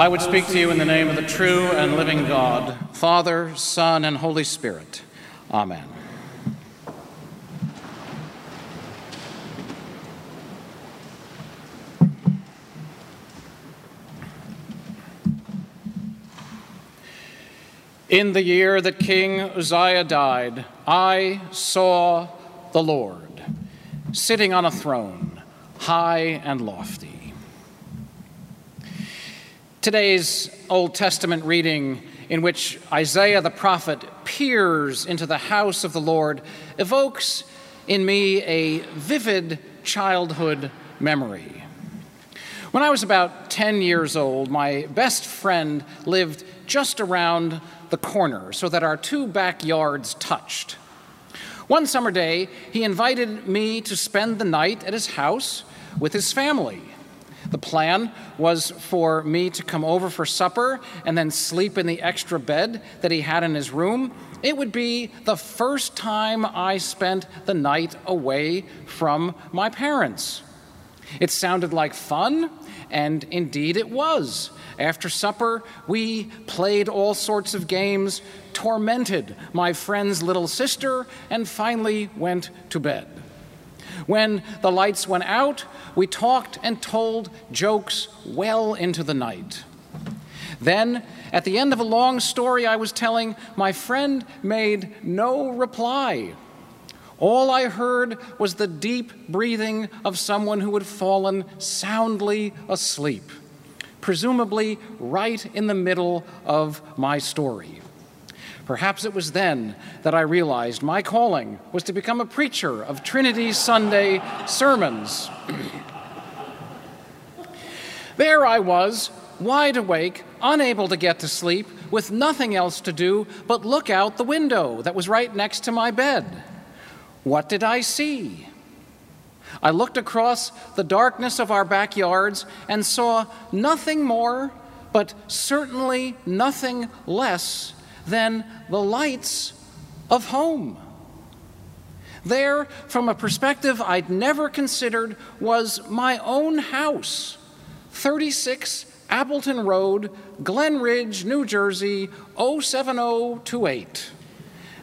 I would speak to you in the name of the true and living God, Father, Son, and Holy Spirit. Amen. In the year that King Uzziah died, I saw the Lord sitting on a throne, high and lofty. Today's Old Testament reading, in which Isaiah the prophet peers into the house of the Lord, evokes in me a vivid childhood memory. When I was about 10 years old, my best friend lived just around the corner so that our two backyards touched. One summer day, he invited me to spend the night at his house with his family. The plan was for me to come over for supper and then sleep in the extra bed that he had in his room. It would be the first time I spent the night away from my parents. It sounded like fun, and indeed it was. After supper, we played all sorts of games, tormented my friend's little sister, and finally went to bed. When the lights went out, we talked and told jokes well into the night. Then, at the end of a long story I was telling, my friend made no reply. All I heard was the deep breathing of someone who had fallen soundly asleep presumably right in the middle of my story. Perhaps it was then that I realized my calling was to become a preacher of Trinity Sunday sermons. there I was, wide awake, unable to get to sleep, with nothing else to do but look out the window that was right next to my bed. What did I see? I looked across the darkness of our backyards and saw nothing more, but certainly nothing less than the lights of home. There, from a perspective I'd never considered, was my own house 36 Appleton Road, Glen Ridge, New Jersey, 07028.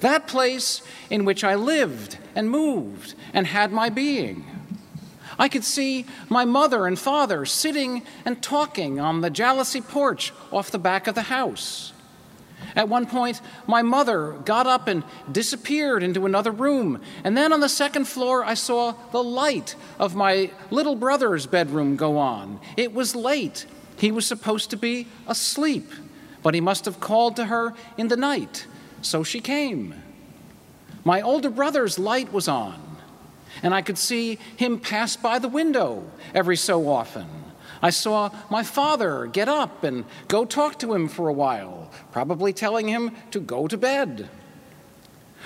That place in which I lived and moved and had my being. I could see my mother and father sitting and talking on the jalousie porch off the back of the house. At one point, my mother got up and disappeared into another room. And then on the second floor, I saw the light of my little brother's bedroom go on. It was late. He was supposed to be asleep, but he must have called to her in the night. So she came. My older brother's light was on and I could see him pass by the window every so often. I saw my father get up and go talk to him for a while, probably telling him to go to bed.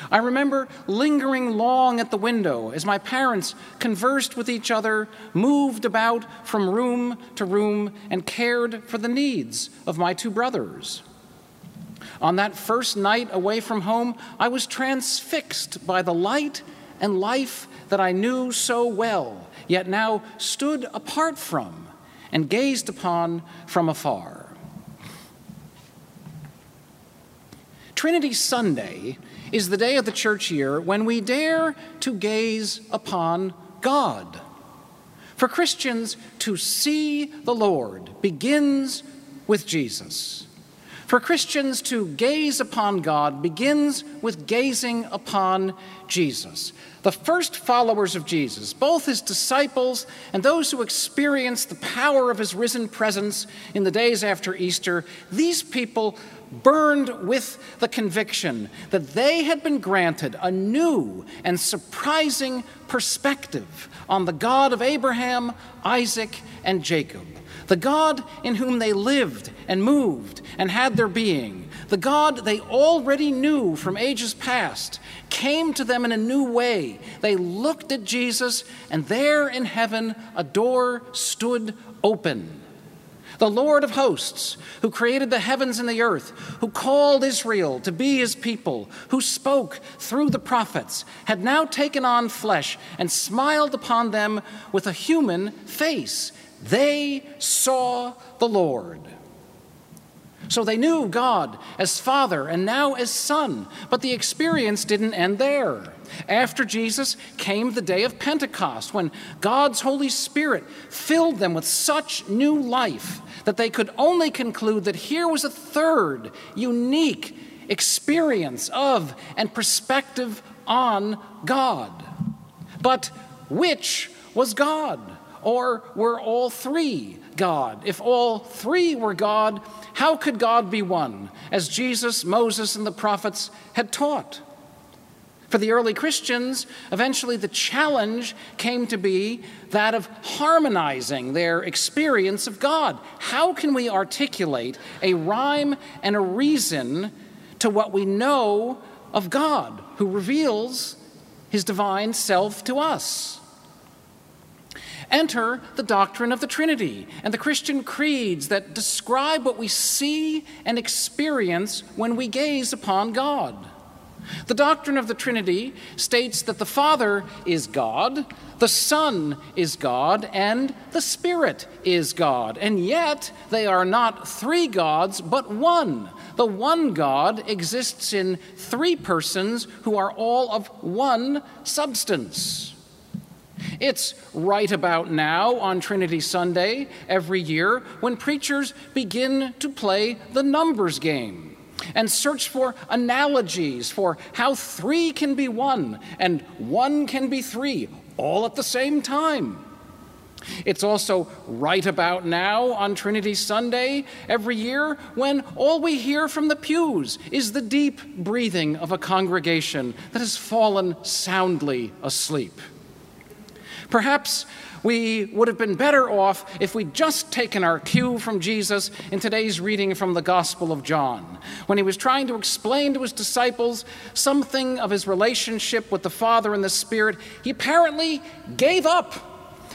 I remember lingering long at the window as my parents conversed with each other, moved about from room to room, and cared for the needs of my two brothers. On that first night away from home, I was transfixed by the light and life that I knew so well, yet now stood apart from and gazed upon from afar. Trinity Sunday is the day of the church year when we dare to gaze upon God. For Christians, to see the Lord begins with Jesus. For Christians to gaze upon God begins with gazing upon Jesus. The first followers of Jesus, both his disciples and those who experienced the power of his risen presence in the days after Easter, these people burned with the conviction that they had been granted a new and surprising perspective on the God of Abraham, Isaac, and Jacob the God in whom they lived and moved and had their being, the God they already knew from ages past, came to them in a new way. They looked at Jesus, and there in heaven a door stood open. The Lord of hosts, who created the heavens and the earth, who called Israel to be his people, who spoke through the prophets, had now taken on flesh and smiled upon them with a human face. They saw the Lord. So they knew God as Father and now as Son, but the experience didn't end there. After Jesus came the day of Pentecost, when God's Holy Spirit filled them with such new life that they could only conclude that here was a third, unique experience of and perspective on God. But which was God? Or were all three God? If all three were God, how could God be one, as Jesus, Moses, and the prophets had taught? For the early Christians, eventually the challenge came to be that of harmonizing their experience of God. How can we articulate a rhyme and a reason to what we know of God, who reveals his divine self to us? Enter the doctrine of the Trinity and the Christian creeds that describe what we see and experience when we gaze upon God. The doctrine of the Trinity states that the Father is God, the Son is God, and the Spirit is God. And yet, they are not three gods, but one. The one God exists in three persons who are all of one substance. It's right about now on Trinity Sunday every year when preachers begin to play the numbers game and search for analogies for how three can be one and one can be three, all at the same time. It's also right about now on Trinity Sunday every year when all we hear from the pews is the deep breathing of a congregation that has fallen soundly asleep. Perhaps we would have been better off if we'd just taken our cue from Jesus in today's reading from the Gospel of John, when he was trying to explain to his disciples something of his relationship with the Father and the Spirit. He apparently gave up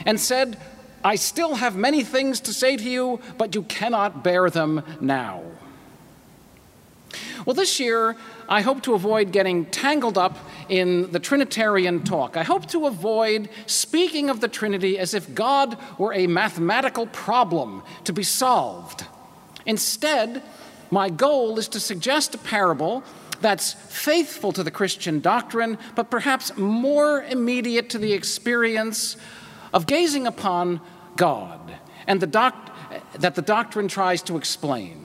and said, I still have many things to say to you, but you cannot bear them now. Well, this year, I hope to avoid getting tangled up in the Trinitarian talk. I hope to avoid speaking of the Trinity as if God were a mathematical problem to be solved. Instead, my goal is to suggest a parable that's faithful to the Christian doctrine, but perhaps more immediate to the experience of gazing upon God and the doc- that the doctrine tries to explain.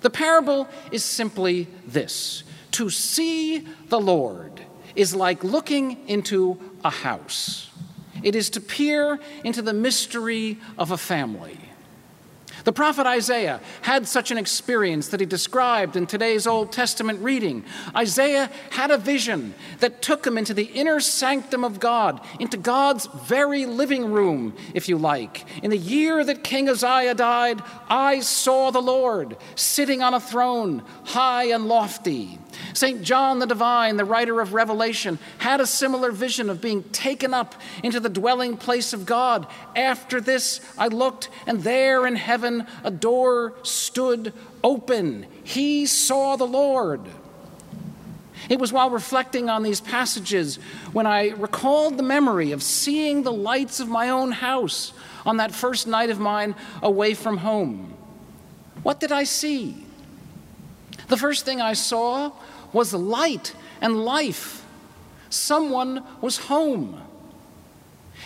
The parable is simply this to see the Lord is like looking into a house, it is to peer into the mystery of a family. The prophet Isaiah had such an experience that he described in today's Old Testament reading. Isaiah had a vision that took him into the inner sanctum of God, into God's very living room, if you like. In the year that King Uzziah died, I saw the Lord sitting on a throne, high and lofty. St. John the Divine, the writer of Revelation, had a similar vision of being taken up into the dwelling place of God. After this, I looked, and there in heaven a door stood open. He saw the Lord. It was while reflecting on these passages when I recalled the memory of seeing the lights of my own house on that first night of mine away from home. What did I see? The first thing I saw was light and life. Someone was home.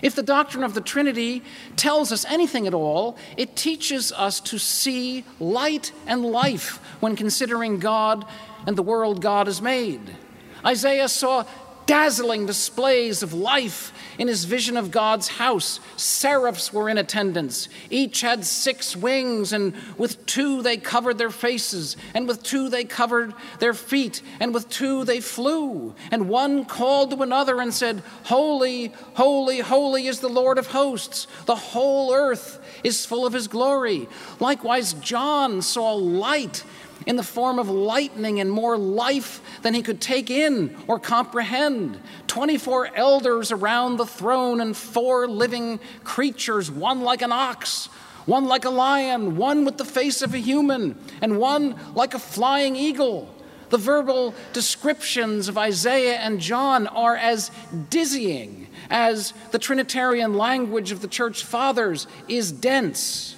If the doctrine of the Trinity tells us anything at all, it teaches us to see light and life when considering God and the world God has made. Isaiah saw dazzling displays of life in his vision of God's house. Seraphs were in attendance. Each had six wings, and with two they covered their faces, and with two they covered their feet, and with two they flew. And one called to another and said, Holy, holy, holy is the Lord of hosts. The whole earth is full of his glory. Likewise, John saw light in the form of lightning and more life than he could take in or comprehend. 24 elders around the throne and four living creatures, one like an ox, one like a lion, one with the face of a human, and one like a flying eagle. The verbal descriptions of Isaiah and John are as dizzying as the Trinitarian language of the church fathers is dense.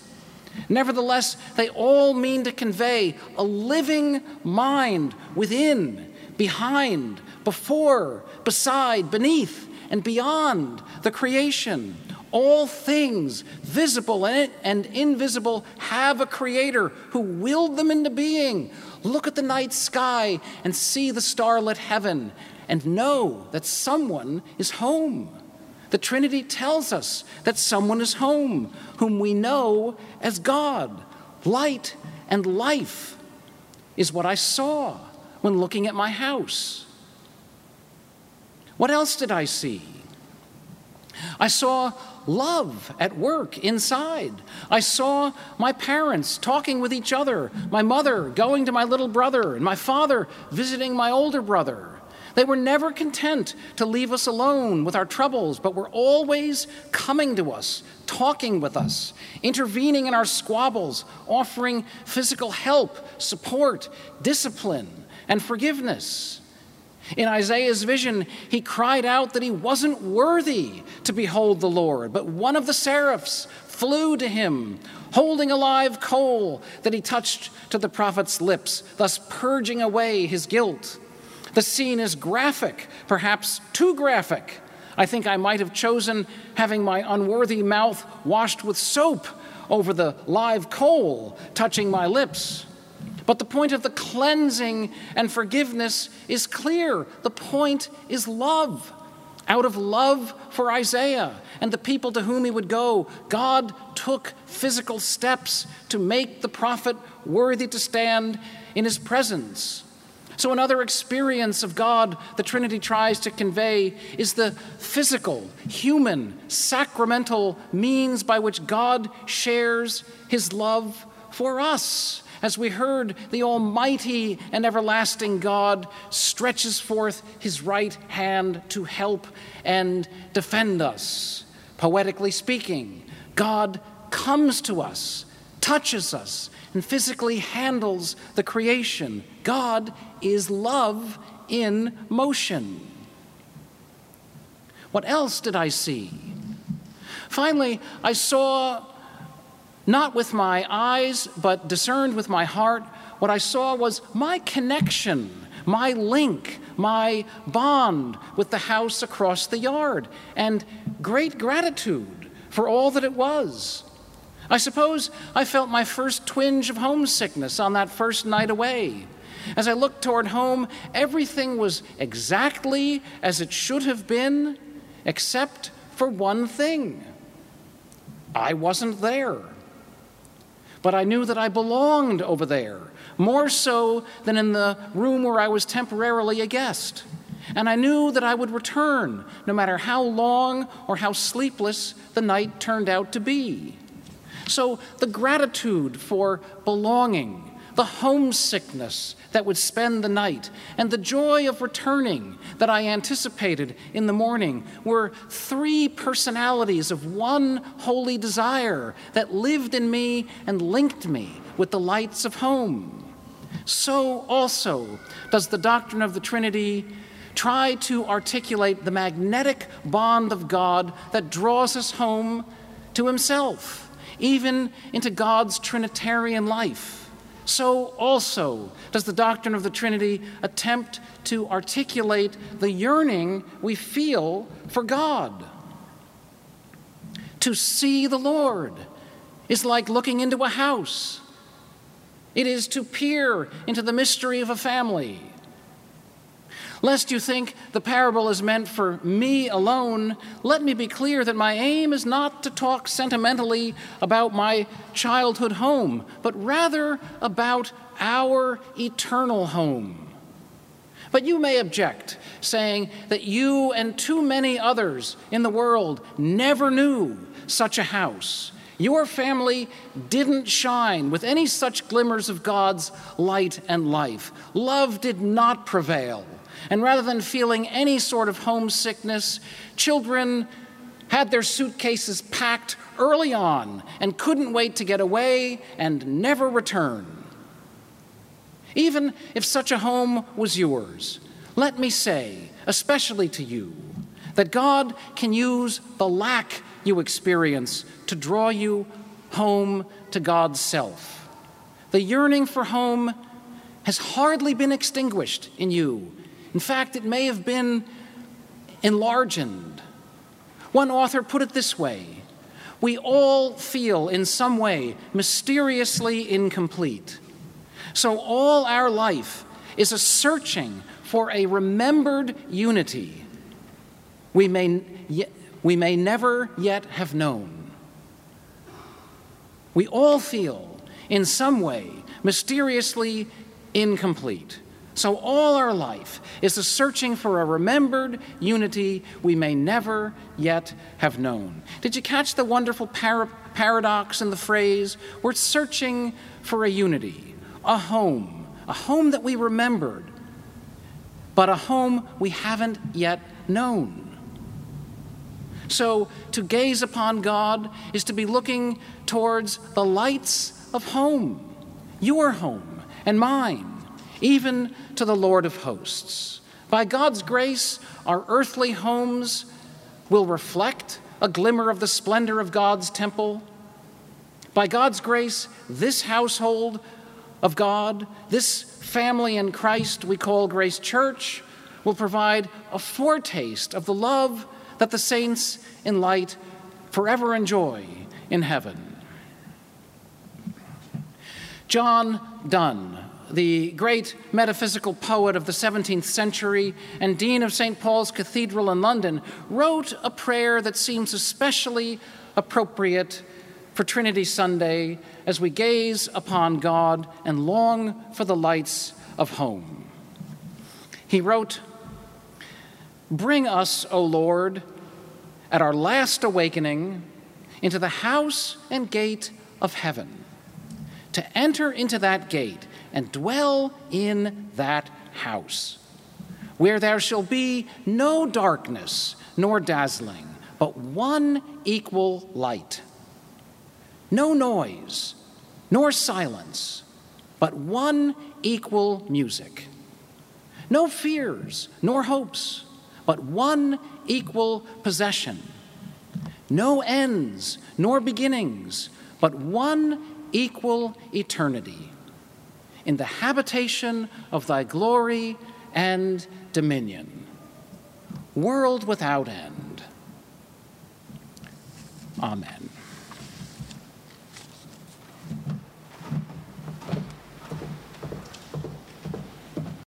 Nevertheless, they all mean to convey a living mind within, behind, before, beside, beneath, and beyond the creation. All things, visible and invisible, have a creator who willed them into being. Look at the night sky and see the starlit heaven and know that someone is home. The Trinity tells us that someone is home, whom we know as God. Light and life is what I saw when looking at my house. What else did I see? I saw love at work inside. I saw my parents talking with each other, my mother going to my little brother, and my father visiting my older brother. They were never content to leave us alone with our troubles, but were always coming to us, talking with us, intervening in our squabbles, offering physical help, support, discipline, and forgiveness. In Isaiah's vision, he cried out that he wasn't worthy to behold the Lord, but one of the seraphs flew to him, holding a live coal that he touched to the prophet's lips, thus purging away his guilt. The scene is graphic, perhaps too graphic. I think I might have chosen having my unworthy mouth washed with soap over the live coal touching my lips. But the point of the cleansing and forgiveness is clear. The point is love. Out of love for Isaiah and the people to whom he would go, God took physical steps to make the prophet worthy to stand in his presence. So, another experience of God the Trinity tries to convey is the physical, human, sacramental means by which God shares his love for us. As we heard, the Almighty and everlasting God stretches forth his right hand to help and defend us. Poetically speaking, God comes to us, touches us, and physically handles the creation. God is love in motion. What else did I see? Finally, I saw, not with my eyes, but discerned with my heart, what I saw was my connection, my link, my bond with the house across the yard, and great gratitude for all that it was. I suppose I felt my first twinge of homesickness on that first night away. As I looked toward home, everything was exactly as it should have been, except for one thing I wasn't there. But I knew that I belonged over there, more so than in the room where I was temporarily a guest. And I knew that I would return, no matter how long or how sleepless the night turned out to be. So the gratitude for belonging, the homesickness that would spend the night, and the joy of returning that I anticipated in the morning were three personalities of one holy desire that lived in me and linked me with the lights of home. So also does the doctrine of the Trinity try to articulate the magnetic bond of God that draws us home to Himself even into God's Trinitarian life. So also does the doctrine of the Trinity attempt to articulate the yearning we feel for God. To see the Lord is like looking into a house. It is to peer into the mystery of a family. Lest you think the parable is meant for me alone, let me be clear that my aim is not to talk sentimentally about my childhood home, but rather about our eternal home. But you may object, saying that you and too many others in the world never knew such a house. Your family didn't shine with any such glimmers of God's light and life. Love did not prevail. And rather than feeling any sort of homesickness, children had their suitcases packed early on and couldn't wait to get away and never return. Even if such a home was yours, let me say, especially to you, that God can use the lack you experience to draw you home to God's self. The yearning for home has hardly been extinguished in you. In fact, it may have been enlarged. One author put it this way We all feel in some way mysteriously incomplete. So all our life is a searching for a remembered unity we may, we may never yet have known. We all feel, in some way, mysteriously incomplete. So, all our life is a searching for a remembered unity we may never yet have known. Did you catch the wonderful par- paradox in the phrase? We're searching for a unity, a home, a home that we remembered, but a home we haven't yet known. So, to gaze upon God is to be looking towards the lights of home, your home and mine, even to the Lord of hosts. By God's grace, our earthly homes will reflect a glimmer of the splendor of God's temple. By God's grace, this household of God, this family in Christ we call Grace Church, will provide a foretaste of the love that the saints in light forever enjoy in heaven. John Donne, the great metaphysical poet of the 17th century and Dean of St. Paul's Cathedral in London, wrote a prayer that seems especially appropriate for Trinity Sunday as we gaze upon God and long for the lights of home. He wrote, Bring us, O Lord, at our last awakening into the house and gate of heaven, to enter into that gate and dwell in that house, where there shall be no darkness nor dazzling, but one equal light, no noise nor silence, but one equal music, no fears nor hopes but one equal possession. No ends nor beginnings, but one equal eternity. In the habitation of thy glory and dominion, world without end. Amen.